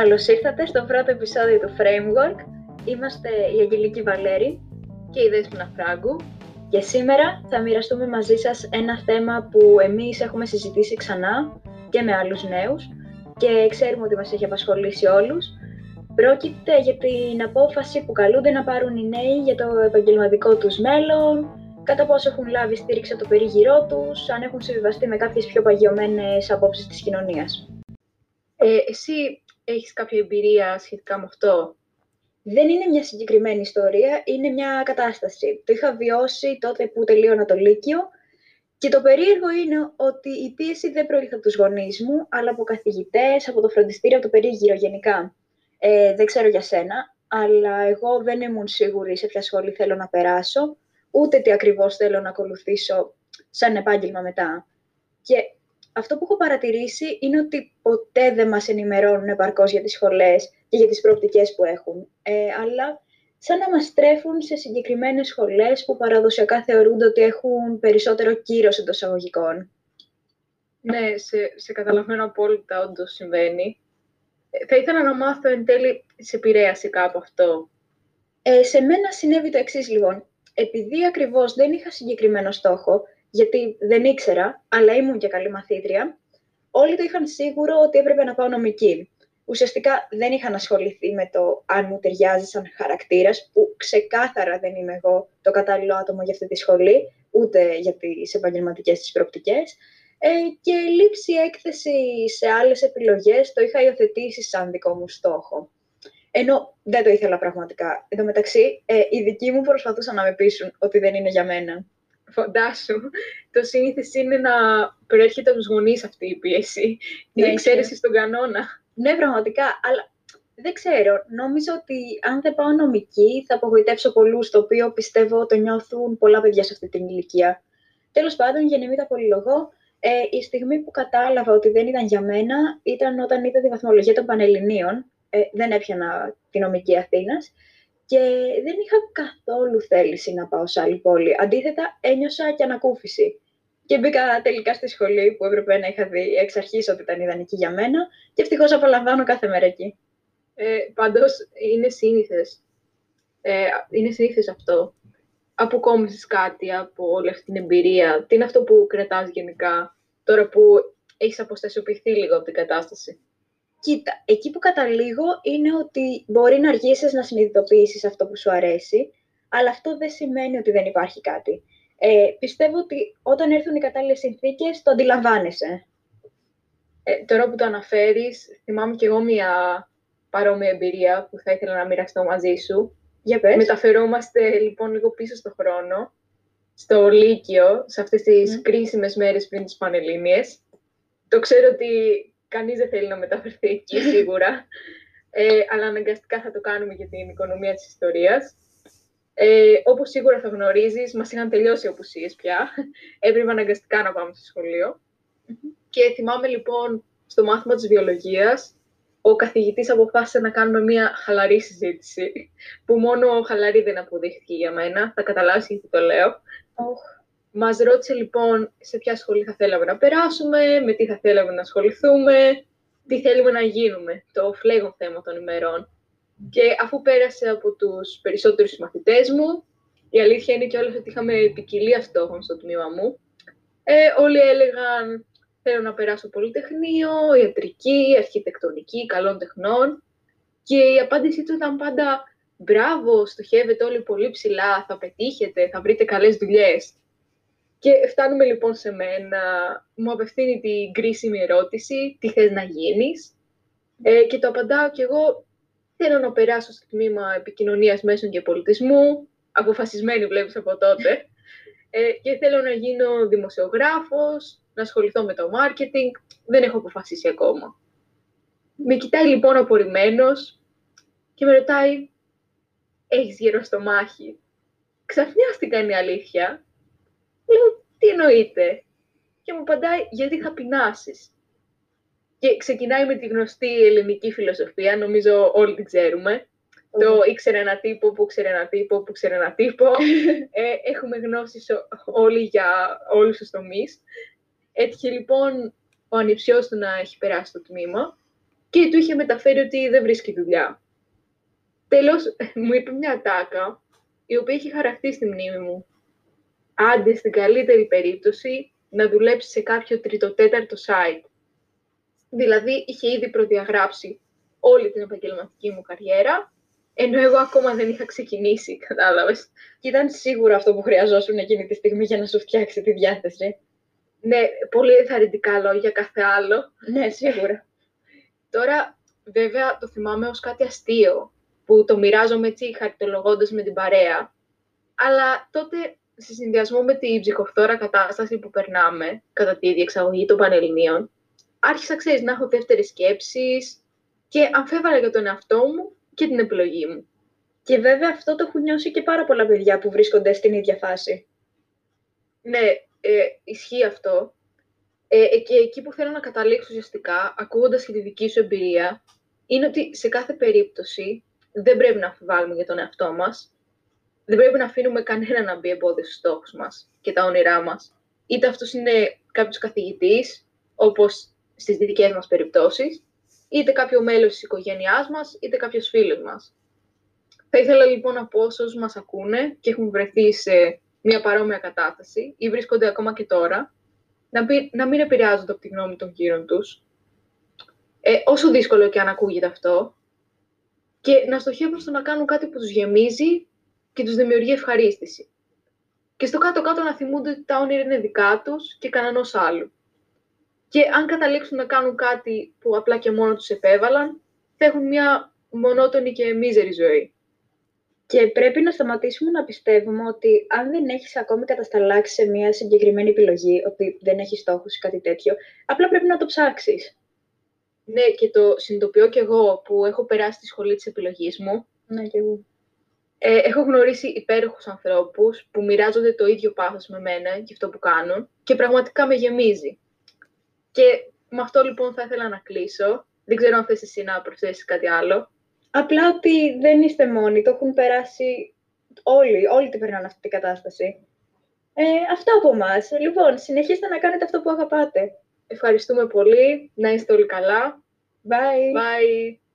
Καλώς ήρθατε στο πρώτο επεισόδιο του Framework. Είμαστε η Αγγελική Βαλέρη και η Δέσποινα Φράγκου. Και σήμερα θα μοιραστούμε μαζί σας ένα θέμα που εμείς έχουμε συζητήσει ξανά και με άλλους νέους και ξέρουμε ότι μας έχει απασχολήσει όλους. Πρόκειται για την απόφαση που καλούνται να πάρουν οι νέοι για το επαγγελματικό τους μέλλον, κατά πόσο έχουν λάβει στήριξη από το περίγυρό τους, αν έχουν συμβιβαστεί με κάποιες πιο παγιωμένες απόψεις της κοινωνίας. Ε, εσύ έχεις κάποια εμπειρία σχετικά με αυτό; Δεν είναι μια συγκεκριμένη ιστορία, είναι μια κατάσταση. Το είχα βιώσει τότε που τελείωνα το Λύκειο και το περίεργο είναι ότι η πίεση δεν προήλθε από τους γονείς μου, αλλά από καθηγητές, από το φροντιστήριο, από το περίγυρο γενικά. Ε, δεν ξέρω για σένα, αλλά εγώ δεν ήμουν σίγουρη σε ποια σχολή θέλω να περάσω, ούτε τι ακριβώς θέλω να ακολουθήσω σαν επάγγελμα μετά. Και αυτό που έχω παρατηρήσει είναι ότι ποτέ δεν μας ενημερώνουν επαρκώς για τις σχολές και για τις προοπτικές που έχουν, ε, αλλά σαν να μας τρέφουν σε συγκεκριμένες σχολές που παραδοσιακά θεωρούνται ότι έχουν περισσότερο κύρος εντός αγωγικών. Ναι, σε, σε καταλαβαίνω απόλυτα όντως συμβαίνει. Ε, θα ήθελα να μάθω εν τέλει σε επηρέασε κάπου αυτό. Ε, σε μένα συνέβη το εξής λοιπόν. Επειδή ακριβώς δεν είχα συγκεκριμένο στόχο, γιατί δεν ήξερα, αλλά ήμουν και καλή μαθήτρια, όλοι το είχαν σίγουρο ότι έπρεπε να πάω νομική. Ουσιαστικά δεν είχαν ασχοληθεί με το αν μου ταιριάζει σαν χαρακτήρας, που ξεκάθαρα δεν είμαι εγώ το κατάλληλο άτομο για αυτή τη σχολή, ούτε για τις επαγγελματικές της προοπτικές. Ε, και λήψη έκθεση σε άλλες επιλογές το είχα υιοθετήσει σαν δικό μου στόχο. Ενώ δεν το ήθελα πραγματικά. Εν τω μεταξύ, ε, οι δικοί μου προσπαθούσαν να με πείσουν ότι δεν είναι για μένα φαντάσου, το σύνηθε είναι να προέρχεται από τους γονείς αυτή η πίεση. Την ναι, εξαίρεση στον κανόνα. Ναι, πραγματικά. Αλλά δεν ξέρω. Νόμιζα ότι αν δεν πάω νομική θα απογοητεύσω πολλούς, το οποίο πιστεύω το νιώθουν πολλά παιδιά σε αυτή την ηλικία. Τέλος πάντων, για να μην τα πολυλογώ, ε, η στιγμή που κατάλαβα ότι δεν ήταν για μένα ήταν όταν είδα τη βαθμολογία των Πανελληνίων. Ε, δεν έπιανα τη νομική Αθήνας και δεν είχα καθόλου θέληση να πάω σε άλλη πόλη. Αντίθετα, ένιωσα και ανακούφιση. Και μπήκα τελικά στη σχολή που έπρεπε να είχα δει εξ αρχής ότι ήταν ιδανική για μένα και ευτυχώς απολαμβάνω κάθε μέρα εκεί. Ε, Πάντως είναι σύνηθες. Ε, είναι σύνηθες αυτό. Αποκόμισες κάτι από όλη αυτή την εμπειρία. Τι είναι αυτό που κρατάς γενικά τώρα που έχεις αποστασιοποιηθεί λίγο από την κατάσταση; Κοίτα, εκεί που καταλήγω είναι ότι μπορεί να αργήσεις να συνειδητοποιήσεις αυτό που σου αρέσει, αλλά αυτό δεν σημαίνει ότι δεν υπάρχει κάτι. Ε, πιστεύω ότι όταν έρθουν οι κατάλληλες συνθήκες, το αντιλαμβάνεσαι. Ε, τώρα που το αναφέρεις, θυμάμαι κι εγώ μια παρόμοια εμπειρία που θα ήθελα να μοιραστώ μαζί σου. Για πες. Μεταφερόμαστε λοιπόν λίγο πίσω στο χρόνο, στο Λύκειο, σε αυτές τις mm. κρίσιμες μέρες πριν τις Πανελλήνιες. Το ξέρω ότι κανείς δεν θέλει να μεταφερθεί εκεί σίγουρα, ε, αλλά αναγκαστικά θα το κάνουμε για την οικονομία της ιστορίας. Ε, όπως σίγουρα θα γνωρίζεις, μας είχαν τελειώσει οι οπουσίες πια. Έπρεπε αναγκαστικά να πάμε στο σχολείο. Και θυμάμαι λοιπόν στο μάθημα της βιολογίας, ο καθηγητής αποφάσισε να κάνουμε μια χαλαρή συζήτηση, που μόνο χαλαρή δεν αποδείχθηκε για μένα. Θα καταλάβεις γιατί το λέω. Oh. Μας ρώτησε λοιπόν σε ποια σχολή θα θέλαμε να περάσουμε, με τι θα θέλαμε να ασχοληθούμε, τι θέλουμε να γίνουμε, το φλέγον θέμα των ημερών. Και αφού πέρασε από τους περισσότερους μαθητές μου, η αλήθεια είναι και όλες ότι είχαμε ποικιλία στόχων στο τμήμα μου, ε, όλοι έλεγαν θέλω να περάσω πολυτεχνείο, ιατρική, αρχιτεκτονική, καλών τεχνών. Και η απάντησή τους ήταν πάντα «Μπράβο, στοχεύετε όλοι πολύ ψηλά, θα πετύχετε, θα βρείτε καλές δουλειές». Και φτάνουμε λοιπόν σε μένα, μου απευθύνει την κρίσιμη ερώτηση, τι θες να γίνεις; Ε, και το απαντάω κι εγώ, θέλω να περάσω στο τμήμα επικοινωνίας μέσων και πολιτισμού, αποφασισμένη βλέπεις από τότε, ε, και θέλω να γίνω δημοσιογράφος, να ασχοληθώ με το marketing, δεν έχω αποφασίσει ακόμα. Με κοιτάει λοιπόν απορριμμένος και με ρωτάει, έχεις γύρω στο μάχη. Ξαφνιάστηκα είναι η αλήθεια Λέω, τι εννοείται. Και μου απαντάει, γιατί θα πεινάσει. Και ξεκινάει με τη γνωστή ελληνική φιλοσοφία, νομίζω όλοι την ξέρουμε. Το ήξερε ένα τύπο που ξέρει ένα τύπο που ξέρει ένα τύπο. ε, έχουμε γνώσει όλοι για όλους τους τομείς. Έτυχε λοιπόν ο ανιψιός του να έχει περάσει το τμήμα και του είχε μεταφέρει ότι δεν βρίσκει δουλειά. Τέλος, μου είπε μια τάκα, η οποία είχε χαραχτεί στη μνήμη μου. Άντε, στην καλύτερη περίπτωση, να δουλέψει σε κάποιο τριτοτέταρτο site. Δηλαδή, είχε ήδη προδιαγράψει όλη την επαγγελματική μου καριέρα, ενώ εγώ ακόμα δεν είχα ξεκινήσει, κατάλαβες. Και ήταν σίγουρα αυτό που χρειαζόσουν εκείνη τη στιγμή για να σου φτιάξει τη διάθεση. Ναι, πολύ ενθαρρυντικά λόγια κάθε άλλο. Ναι, σίγουρα. Τώρα, βέβαια, το θυμάμαι ως κάτι αστείο, που το μοιράζομαι έτσι χαριτολογώντας με την παρέα. Αλλά τότε, σε συνδυασμό με την ψυχοφθόρα κατάσταση που περνάμε κατά τη διεξαγωγή των Πανελληνίων, άρχισα, ξέρεις, να έχω δεύτερες σκέψεις και αμφέβαλα για τον εαυτό μου και την επιλογή μου. Και βέβαια αυτό το έχουν νιώσει και πάρα πολλά παιδιά που βρίσκονται στην ίδια φάση. Ναι, ε, ισχύει αυτό. Ε, ε, και εκεί που θέλω να καταλήξω ουσιαστικά, ακούγοντας και τη δική σου εμπειρία, είναι ότι σε κάθε περίπτωση δεν πρέπει να αμφιβάλλουμε για τον εαυτό μας. Δεν πρέπει να αφήνουμε κανένα να μπει εμπόδιο στους στόχους μας και τα όνειρά μας. Είτε αυτός είναι κάποιος καθηγητής, όπως στις δικές μας περιπτώσεις, είτε κάποιο μέλος της οικογένειάς μας, είτε κάποιος φίλος μας. Θα ήθελα λοιπόν να πω όσους μας ακούνε και έχουν βρεθεί σε μια παρόμοια κατάσταση ή βρίσκονται ακόμα και τώρα, να, να μην επηρεάζονται από τη γνώμη των γύρων τους, ε, όσο δύσκολο και αν ακούγεται αυτό, και να στοχεύουν στο να κάνουν κάτι που τους γεμίζει και τους δημιουργεί ευχαρίστηση. Και στο κάτω-κάτω να θυμούνται ότι τα όνειρα είναι δικά τους και κανένας άλλου. Και αν καταλήξουν να κάνουν κάτι που απλά και μόνο τους επέβαλαν, θα έχουν μια μονότονη και μίζερη ζωή. Και πρέπει να σταματήσουμε να πιστεύουμε ότι αν δεν έχεις ακόμη κατασταλάξει σε μια συγκεκριμένη επιλογή, ότι δεν έχεις στόχους ή κάτι τέτοιο, απλά πρέπει να το ψάξεις. Ναι, και το συνειδητοποιώ κι εγώ που έχω περάσει τη σχολή της επιλογής μου. Ναι, κι εγώ. Ε, έχω γνωρίσει υπέροχους ανθρώπους που μοιράζονται το ίδιο πάθος με μένα και αυτό που κάνουν και πραγματικά με γεμίζει. Και με αυτό λοιπόν θα ήθελα να κλείσω. Δεν ξέρω αν θες εσύ να προσθέσεις κάτι άλλο. Απλά ότι δεν είστε μόνοι, το έχουν περάσει όλοι, όλοι την περνάνε αυτή την κατάσταση. Ε, αυτό από εμάς. Λοιπόν, συνεχίστε να κάνετε αυτό που αγαπάτε. Ευχαριστούμε πολύ. Να είστε όλοι καλά. Bye. Bye.